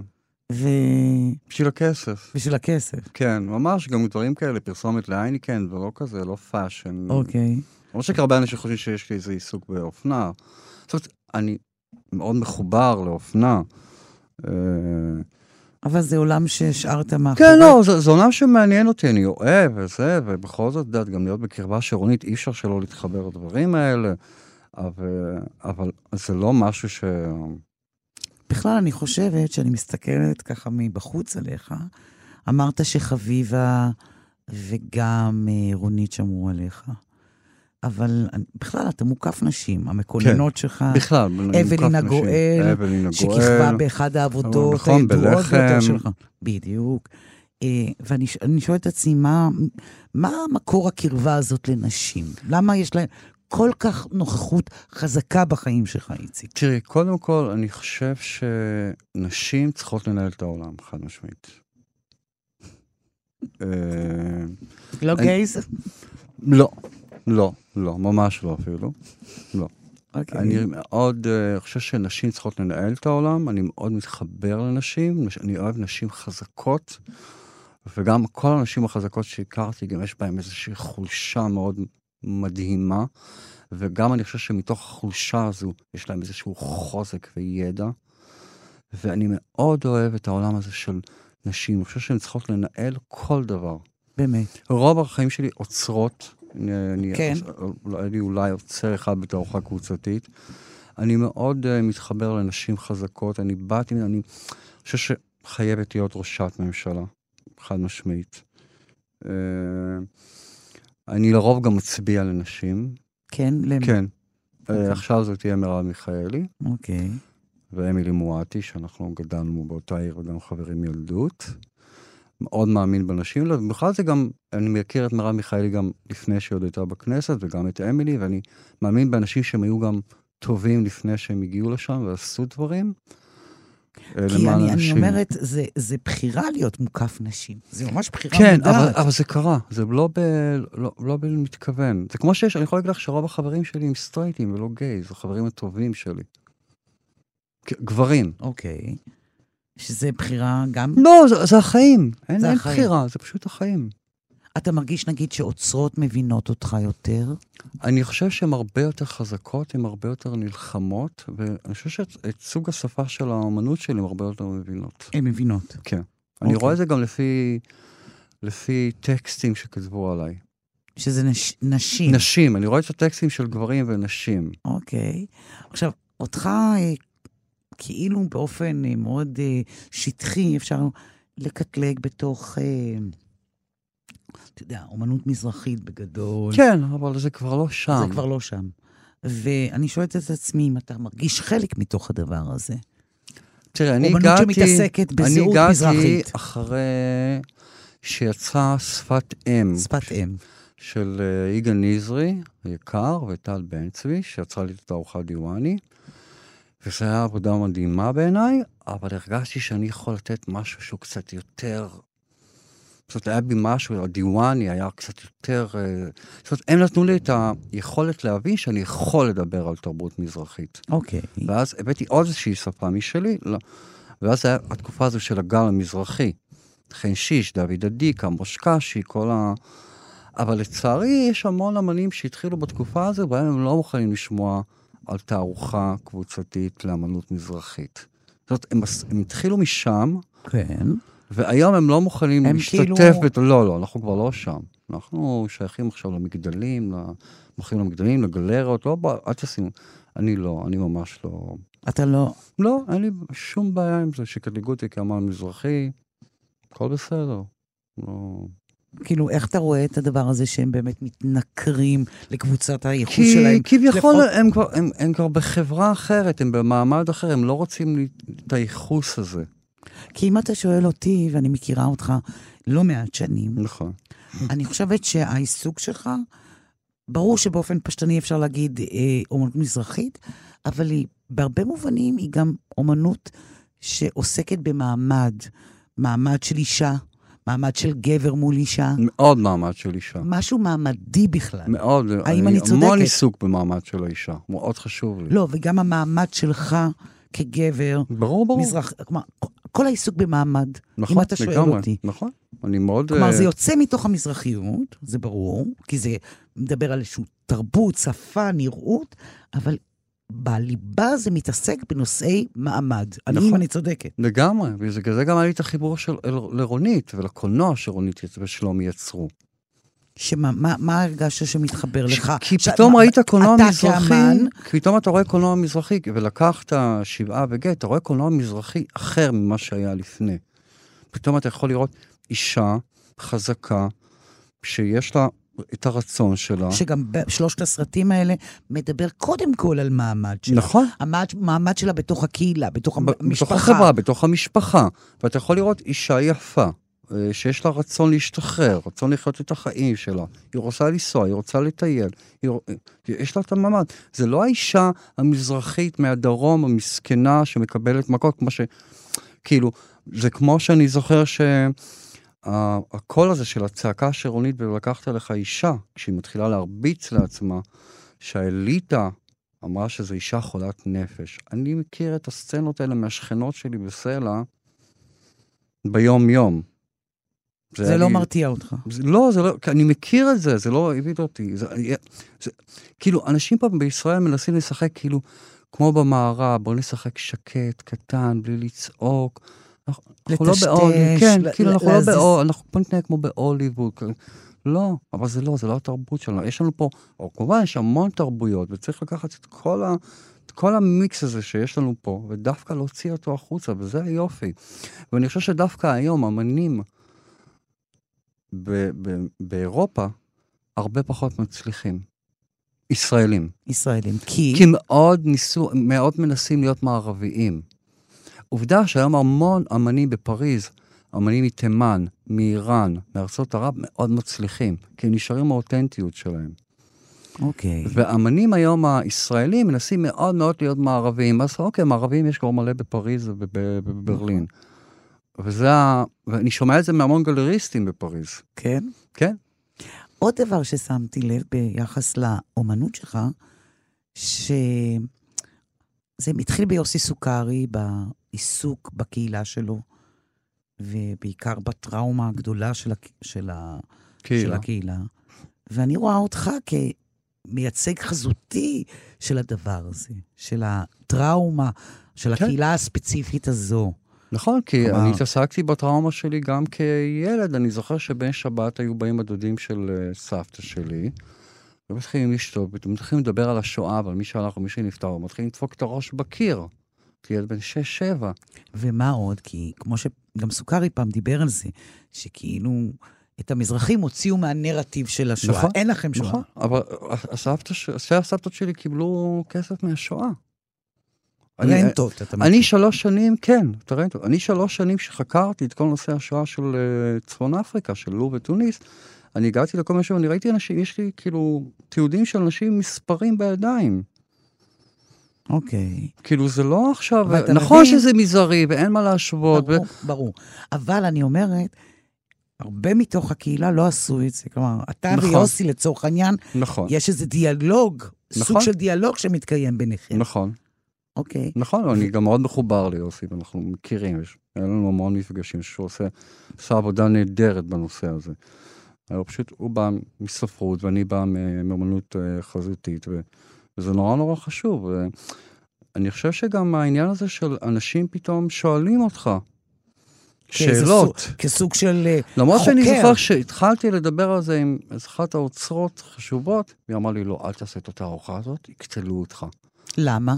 ובשביל בשביל הכסף. הכסף. כן, ממש, גם דברים כאלה, פרסומת להייניקן, ולא כזה, לא fashion. אוקיי. למרות שהרבה אנשים חושבים שיש לי איזה עיסוק באופנה. זאת אומרת, אני מאוד מחובר לאופנה. אה, אבל זה עולם שהשארת מאחורי. כן, לא, זה, זה עולם שמעניין אותי, אני אוהב וזה, ובכל זאת, את יודעת, גם להיות בקרבה שרונית, אי אפשר שלא להתחבר לדברים האלה, אבל, אבל זה לא משהו ש... בכלל, אני חושבת שאני מסתכלת ככה מבחוץ עליך. אמרת שחביבה וגם אה, רונית שמרו עליך. אבל בכלל, אתה מוקף נשים. המקוננות שלך, בכלל, אבלינה. גואל, אבלינה שכיכבה גואל, באחד העבודות נכון, הידועות ביותר. שלך. בדיוק. אה, ואני שואלת את עצמי, מה, מה מקור הקרבה הזאת לנשים? למה יש להן כל כך נוכחות חזקה בחיים שלך, איציק? תראי, קודם כל, אני חושב שנשים צריכות לנהל את העולם, חד משמעית. אה, לא גייז? לא, לא, לא, ממש לא אפילו. אוקיי. אני מאוד אה, חושב שנשים צריכות לנהל את העולם, אני מאוד מתחבר לנשים, נש- אני אוהב נשים חזקות, וגם כל הנשים החזקות שהכרתי, גם יש בהן איזושהי חולשה מאוד מדהימה, וגם אני חושב שמתוך החולשה הזו יש להם איזשהו חוזק וידע, ואני מאוד אוהב את העולם הזה של נשים, אני חושב שהן צריכות לנהל כל דבר. באמת. רוב החיים שלי עוצרות. אני, אני, כן. היה לי אולי עוצר אחד בתערוכה קבוצתית. אני מאוד uh, מתחבר לנשים חזקות. אני באתי, אני חושב שחייבת להיות ראשת ממשלה, חד משמעית. Uh, אני לרוב גם מצביע לנשים. כן? למ... כן. Uh, אוקיי. עכשיו זאת תהיה מרב מיכאלי אוקיי. ואמילי מואטי, שאנחנו גדלנו באותה עיר וגם חברים מילדות. מאוד מאמין בנשים, ובכלל זה גם, אני מכיר את מרב מיכאלי גם לפני שהיא עוד הייתה בכנסת, וגם את אמילי, ואני מאמין באנשים שהם היו גם טובים לפני שהם הגיעו לשם ועשו דברים. כי אני, אני. אומרת, זה, זה בחירה להיות מוקף נשים. זה ממש בחירה כן, מודעת. אבל, אבל זה קרה, זה לא, ב, לא, לא במתכוון. זה כמו שיש, אני יכול להגיד לך שרוב החברים שלי הם סטרייטים ולא גייז, החברים הטובים שלי. גברים. אוקיי. שזה בחירה גם... לא, זה, זה החיים. אין, זה אין החיים. בחירה, זה פשוט החיים. אתה מרגיש, נגיד, שאוצרות מבינות אותך יותר? אני חושב שהן הרבה יותר חזקות, הן הרבה יותר נלחמות, ואני חושב שאת את סוג השפה של האמנות שלי הן הרבה יותר מבינות. הן מבינות. כן. אני אוקיי. רואה את זה גם לפי, לפי טקסטים שכתבו עליי. שזה נש, נשים. נשים, אני רואה את הטקסטים של גברים ונשים. אוקיי. עכשיו, אותך אה, כאילו באופן אה, מאוד אה, שטחי אפשר לקטלג בתוך, אתה יודע, אומנות מזרחית בגדול. כן, אבל זה כבר לא שם. זה כבר לא שם. ואני שואלת את עצמי אם אתה מרגיש חלק מתוך הדבר הזה. תראה, אני אומנות הגעתי... שמתעסקת בזהות אני הגעתי מזרחית. אחרי שיצרה שפת אם. שפת אם. של אה, יגאל נזרי היקר וטל בן צבי, שיצרה לי את התערוכה דיוואני. וזו הייתה עבודה מדהימה בעיניי, אבל הרגשתי שאני יכול לתת משהו שהוא קצת יותר... זאת אומרת, היה בי משהו, הדיוואני היה קצת יותר... אה, זאת אומרת, הם נתנו לי את היכולת להבין שאני יכול לדבר על תרבות מזרחית. אוקיי. ואז הבאתי עוד איזושהי שפה משלי, לא. ואז היה התקופה הזו של הגל המזרחי. חן שיש, דוד אדיקה, מושקשי, כל ה... אבל לצערי, יש המון אמנים שהתחילו בתקופה הזו, והם הם לא מוכנים לשמוע על תערוכה קבוצתית לאמנות מזרחית. זאת אומרת, הם, הם התחילו משם, כן. והיום הם לא מוכנים הם להשתתף. כאילו- בת... לא, לא, אנחנו כבר לא שם. אנחנו שייכים עכשיו למגדלים, מוכרים למגדלים, לגלריות, לא, אל תשימו. אני לא, אני ממש לא... אתה לא... לא, אין לי שום בעיה עם זה שקטלגו אותי כאמן מזרחי, הכל בסדר. לא... כאילו, איך אתה רואה את הדבר הזה שהם באמת מתנכרים לקבוצת הייחוס כי שלהם? כביכול לפחות- הם כבר, הם, הם כבר בחברה אחרת, הם במעמד אחר, הם לא רוצים את הייחוס הזה. כי אם אתה שואל אותי, ואני מכירה אותך לא מעט שנים, נכון. אני חושבת שהעיסוק שלך, ברור שבאופן פשטני אפשר להגיד אה, אומנות מזרחית, אבל היא, בהרבה מובנים היא גם אומנות שעוסקת במעמד, מעמד של אישה, מעמד של גבר מול אישה, מאוד מעמד של אישה. משהו מעמדי בכלל. מאוד. האם אני צודקת? המון עיסוק במעמד של האישה, מאוד חשוב לי. לא, וגם המעמד שלך כגבר, ברור, ברור. מזרח, כלומר, כל העיסוק במעמד, נכון, אם אתה שואל לגמרי, אותי. נכון. אני מאוד... כלומר, אה, זה יוצא מתוך המזרחיות, זה ברור, כי זה מדבר על איזושהי תרבות, שפה, נראות, אבל בליבה זה מתעסק בנושאי מעמד. אני, אם נכון. אני צודקת. לגמרי, ובגלל זה גם היה לי את החיבור של, לרונית ולקולנוע שרונית ושלומי יצרו. שמה, מה, מה הרגשת שמתחבר ש- לך? כי ש- פתאום מה- ראית קולנוע מזרחי, כי פתאום אתה רואה קולנוע מזרחי, ולקחת שבעה וגט, אתה רואה קולנוע מזרחי אחר ממה שהיה לפני. פתאום אתה יכול לראות אישה חזקה, שיש לה את הרצון שלה. שגם בשלושת הסרטים האלה מדבר קודם כל על מעמד שלה. נכון. המעמד, מעמד שלה בתוך הקהילה, בתוך המשפחה. בתוך החברה, בתוך המשפחה. ואתה יכול לראות אישה יפה, שיש לה רצון להשתחרר, רצון לחיות את החיים שלה. היא רוצה לנסוע, היא רוצה לטייל, היא... רוצ- יש לה את המעמד. זה לא האישה המזרחית מהדרום, המסכנה, שמקבלת מכות, כמו ש... כאילו, זה כמו שאני זוכר ש... ה- הקול הזה של הצעקה השרונית ב"לקחת לך אישה", כשהיא מתחילה להרביץ לעצמה, שהאליטה אמרה שזו אישה חולת נפש. אני מכיר את הסצנות האלה מהשכנות שלי בסלע ביום-יום. זה היה לא לי- מרתיע אותך. זה, לא, זה לא, כי אני מכיר את זה, זה לא הביא אותי. זה, זה, כאילו, אנשים פה בישראל מנסים לשחק כאילו, כמו במערב, בואו נשחק שקט, קטן, בלי לצעוק. אנחנו אנחנו לא בהוליווד, כן, ל- כאילו, אנחנו לא. בהוליווד, אנחנו פה נתנהג כמו בהוליווד. לא, אבל זה לא, זה לא התרבות שלנו. יש לנו פה, או כמובן, יש המון תרבויות, וצריך לקחת את כל ה... את כל המיקס הזה שיש לנו פה, ודווקא להוציא אותו החוצה, וזה היופי. ואני חושב שדווקא היום, אמנים ב- ב- באירופה הרבה פחות מצליחים. ישראלים. ישראלים. כי... כי מאוד ניסו, מאוד מנסים להיות מערביים. עובדה שהיום המון אמנים בפריז, אמנים מתימן, מאיראן, מארצות ערב, מאוד מצליחים, כי הם נשארים האותנטיות שלהם. אוקיי. והאמנים היום הישראלים מנסים מאוד מאוד להיות מערביים. אז אוקיי, מערביים יש כבר מלא בפריז ובברלין. וזה ה... ואני שומע את זה מהמון גלריסטים בפריז. כן? כן? עוד דבר ששמתי לב ביחס לאומנות שלך, שזה התחיל ביוסי סוכרי, בעיסוק בקהילה שלו, ובעיקר בטראומה הגדולה של, הק... של, ה... של קהילה. הקהילה. ואני רואה אותך כמייצג חזותי של הדבר הזה, של הטראומה, של כן. הקהילה הספציפית הזו. נכון, כי כלומר- אני התעסקתי בטראומה שלי גם כילד. אני זוכר שבין שבת היו באים הדודים של אה, סבתא שלי, ומתחילים לשתות, ומתחילים לדבר על השואה ועל מי שהלך ומי שנפטר, ומתחילים לדפוק את הראש בקיר. כילד בן 6-7. ומה עוד? כי כמו שגם סוכרי פעם דיבר על זה, שכאילו את המזרחים הוציאו מהנרטיב של השואה. נכון, אין לכם שואה. נכון, אבל הסבתא, שתי הסבתות שלי קיבלו כסף מהשואה. רנטות, אתה מכיר. אני שלוש שנים, כן, אתה רואה, אני שלוש שנים שחקרתי את כל נושא השואה של אה, צפון אפריקה, של לוב ותוניס, אני הגעתי לכל מיני שם, אני ראיתי אנשים, יש לי כאילו תיעודים של אנשים מספרים בידיים. אוקיי. כאילו זה לא עכשיו, ואתה נכון מבין- שזה מזערי ואין מה להשוות, ו- ברור, ברור. אבל אני אומרת, הרבה מתוך הקהילה לא עשו את זה. כלומר, אתה נכון. ויוסי, לצורך העניין, נכון, יש איזה דיאלוג, סוג נכון. של דיאלוג שמתקיים ביניכם. נכון, אוקיי. נכון, אני גם מאוד מחובר ליוסי, ואנחנו מכירים, יש- היה לנו המון מפגשים שהוא עושה, עושה עבודה נהדרת בנושא הזה. אבל פשוט הוא בא מספרות ואני בא מאמנות אה, חזותית, וזה נורא נורא חשוב. אני חושב שגם העניין הזה של אנשים פתאום שואלים אותך כאיזה שאלות. סוג- כסוג של אה, למרות שאני חוקר. זוכר שהתחלתי לדבר על זה עם אחת האוצרות חשובות, היא אמרה לי, לא, אל תעשה את התערוכה הזאת, יקטלו אותך. למה?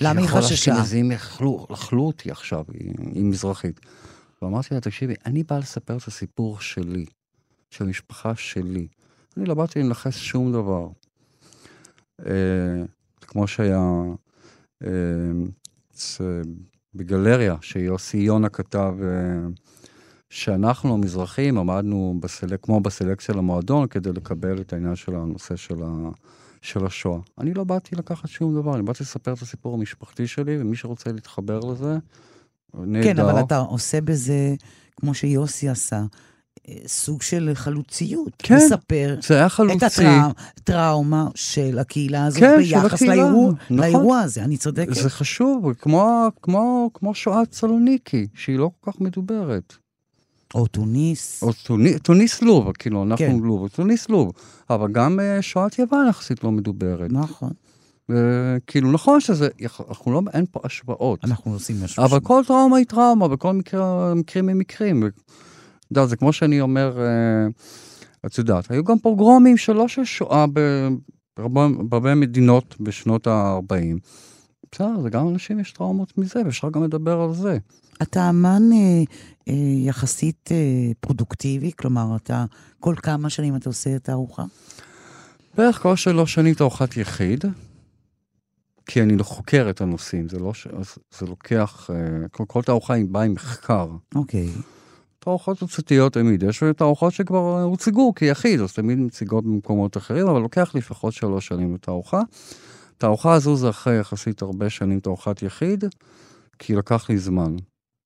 למה היא חששה? האשכנזים יאכלו אכלו אותי עכשיו, היא, היא מזרחית. ואמרתי לה, תקשיבי, אני בא לספר את הסיפור שלי, של המשפחה שלי. אני לא באתי לנכס שום דבר. אה, כמו שהיה אה, בגלריה, שיוסי יונה כתב, אה, שאנחנו המזרחים עמדנו בסלק, כמו בסלקציה למועדון כדי לקבל את העניין של הנושא של, ה, של השואה. אני לא באתי לקחת שום דבר, אני באתי לספר את הסיפור המשפחתי שלי, ומי שרוצה להתחבר לזה, נהדר. כן, אבל אתה עושה בזה, כמו שיוסי עשה, אה, סוג של חלוציות. כן, לספר זה היה את חלוצי. הטראומה של הקהילה הזאת כן, ביחס הקהילה, לאירוע, נכון. לאירוע הזה. אני צודקת? זה חשוב, כמו, כמו, כמו שואת סלוניקי, שהיא לא כל כך מדוברת. או תוניס. או טוני- תוניס לוב, כאילו, אנחנו כן. לוב, תוניס לוב. אבל גם אה, שואת יוון יחסית לא מדוברת. נכון, כאילו, נכון שזה, אנחנו לא, אין פה השוואות. אנחנו עושים משהו. אבל כל טראומה היא טראומה, וכל מקרה, מקרים הם מקרים. אתה יודע, זה כמו שאני אומר, אה, את יודעת, היו גם פוגרומים שלא של שואה בהרבה מדינות בשנות ה-40. בסדר, זה גם אנשים יש טראומות מזה, ואפשר גם לדבר על זה. אתה אמן אה, אה, יחסית אה, פרודוקטיבי, כלומר, אתה כל כמה שנים אתה עושה את הארוחה? בערך כל שלוש שנים תערוכת יחיד, כי אני לא חוקר את הנושאים, זה לא ש... זה לוקח, אה, כל, כל תערוכה היא באה עם מחקר. אוקיי. תערוכות תוצאתיות תמיד, יש תערוכות שכבר הוצגו כיחיד, אז תמיד מציגות במקומות אחרים, אבל לוקח לפחות שלוש שנים לתערוכה. התערוכה הזו זה אחרי יחסית הרבה שנים תערוכת יחיד, כי לקח לי זמן.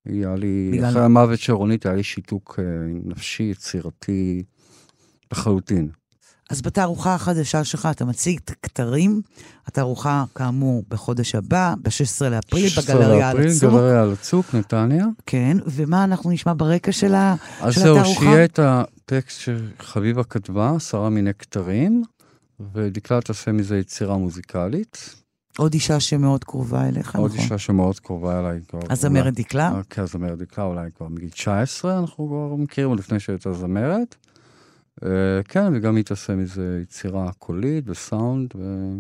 היה לי, בגלל- אחרי המוות של רונית היה לי שיתוק אה, נפשי, יצירתי, לחלוטין. אז בתערוכה החדשה שלך אתה מציג את הכתרים, התערוכה כאמור בחודש הבא, ב-16 לאפריל, 16 בגלריה על הצוק. גלריה על הצוק, נתניה. כן, ומה אנחנו נשמע ברקע של ה- אז של זהו, התערוכה? שיהיה את הטקסט שחביבה כתבה, עשרה מיני כתרים, ודקלה תעשה מזה יצירה מוזיקלית. עוד אישה שמאוד קרובה אליך, עוד נכון? אישה שמאוד קרובה אליי. הזמרת דקלה? כן, הזמרת דקלה, אולי כבר מגיל 19, אנחנו כבר מכירים עוד לפני שהייתה זמרת. אה, כן, וגם היא תעשה מזה יצירה קולית וסאונד. ו...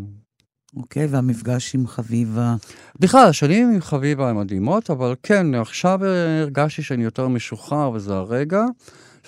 אוקיי, והמפגש עם חביבה. בכלל, השנים עם חביבה הן מדהימות, אבל כן, עכשיו הרגשתי שאני יותר משוחרר, וזה הרגע.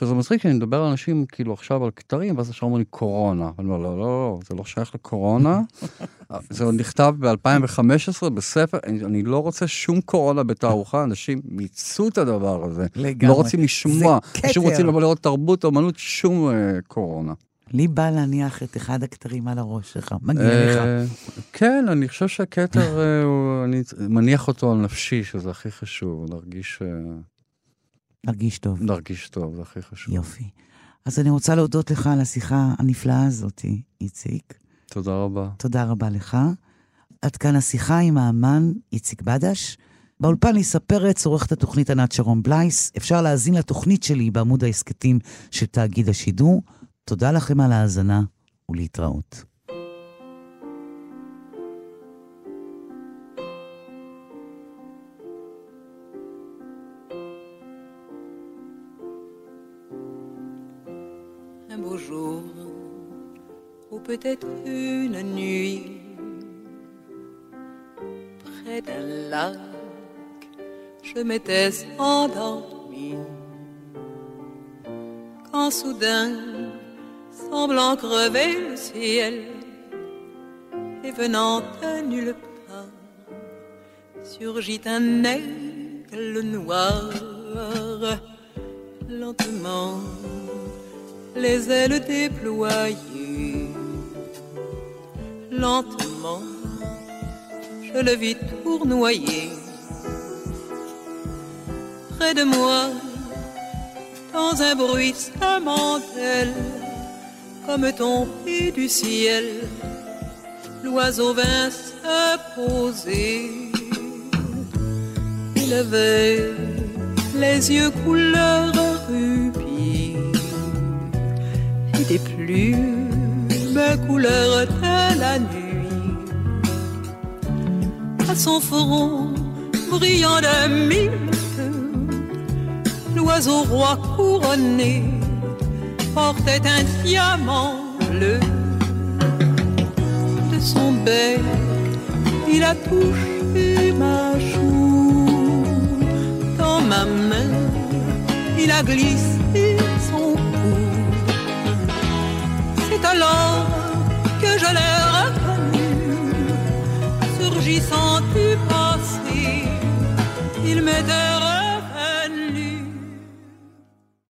שזה מצחיק, שאני מדבר על אנשים כאילו עכשיו על כתרים, ואז עכשיו אומרים לי קורונה. אני אומר, לא, לא, לא, זה לא שייך לקורונה. זה עוד נכתב ב-2015 בספר, אני, אני לא רוצה שום קורונה בתערוכה, אנשים מיצו את הדבר הזה. לגמרי. לא רוצים לשמוע. זה אנשים. רוצים לבוא לראות תרבות, אמנות, שום אה, קורונה. לי בא להניח את אחד הכתרים על הראש שלך, מגיע לך. אה, כן, אני חושב שהכתר, אה, אני מניח אותו על נפשי, שזה הכי חשוב, להרגיש, מרגיש טוב. להרגיש טוב, זה הכי חשוב. יופי. אז אני רוצה להודות לך על השיחה הנפלאה הזאת, איציק. תודה רבה. תודה רבה לך. עד כאן השיחה עם האמן איציק בדש. באולפן ליסה פרץ, עורכת התוכנית ענת שרון בלייס. אפשר להאזין לתוכנית שלי בעמוד ההסכתים של תאגיד השידור. תודה לכם על ההאזנה ולהתראות. Peut-être une nuit, près d'un lac, je m'étais endormi. Quand soudain, semblant crever le ciel, et venant de nulle part, surgit un aigle noir. Lentement, les ailes déployées. Lentement, je le vis tournoyer. Près de moi, dans un bruit bruissement comme tombé du ciel, l'oiseau vint se poser. Il avait les yeux couleur rubis et des plumes couleur la nuit. À son front brillant de mille l'oiseau roi couronné portait un diamant bleu. De son bec, il a touché ma joue. Dans ma main, il a glissé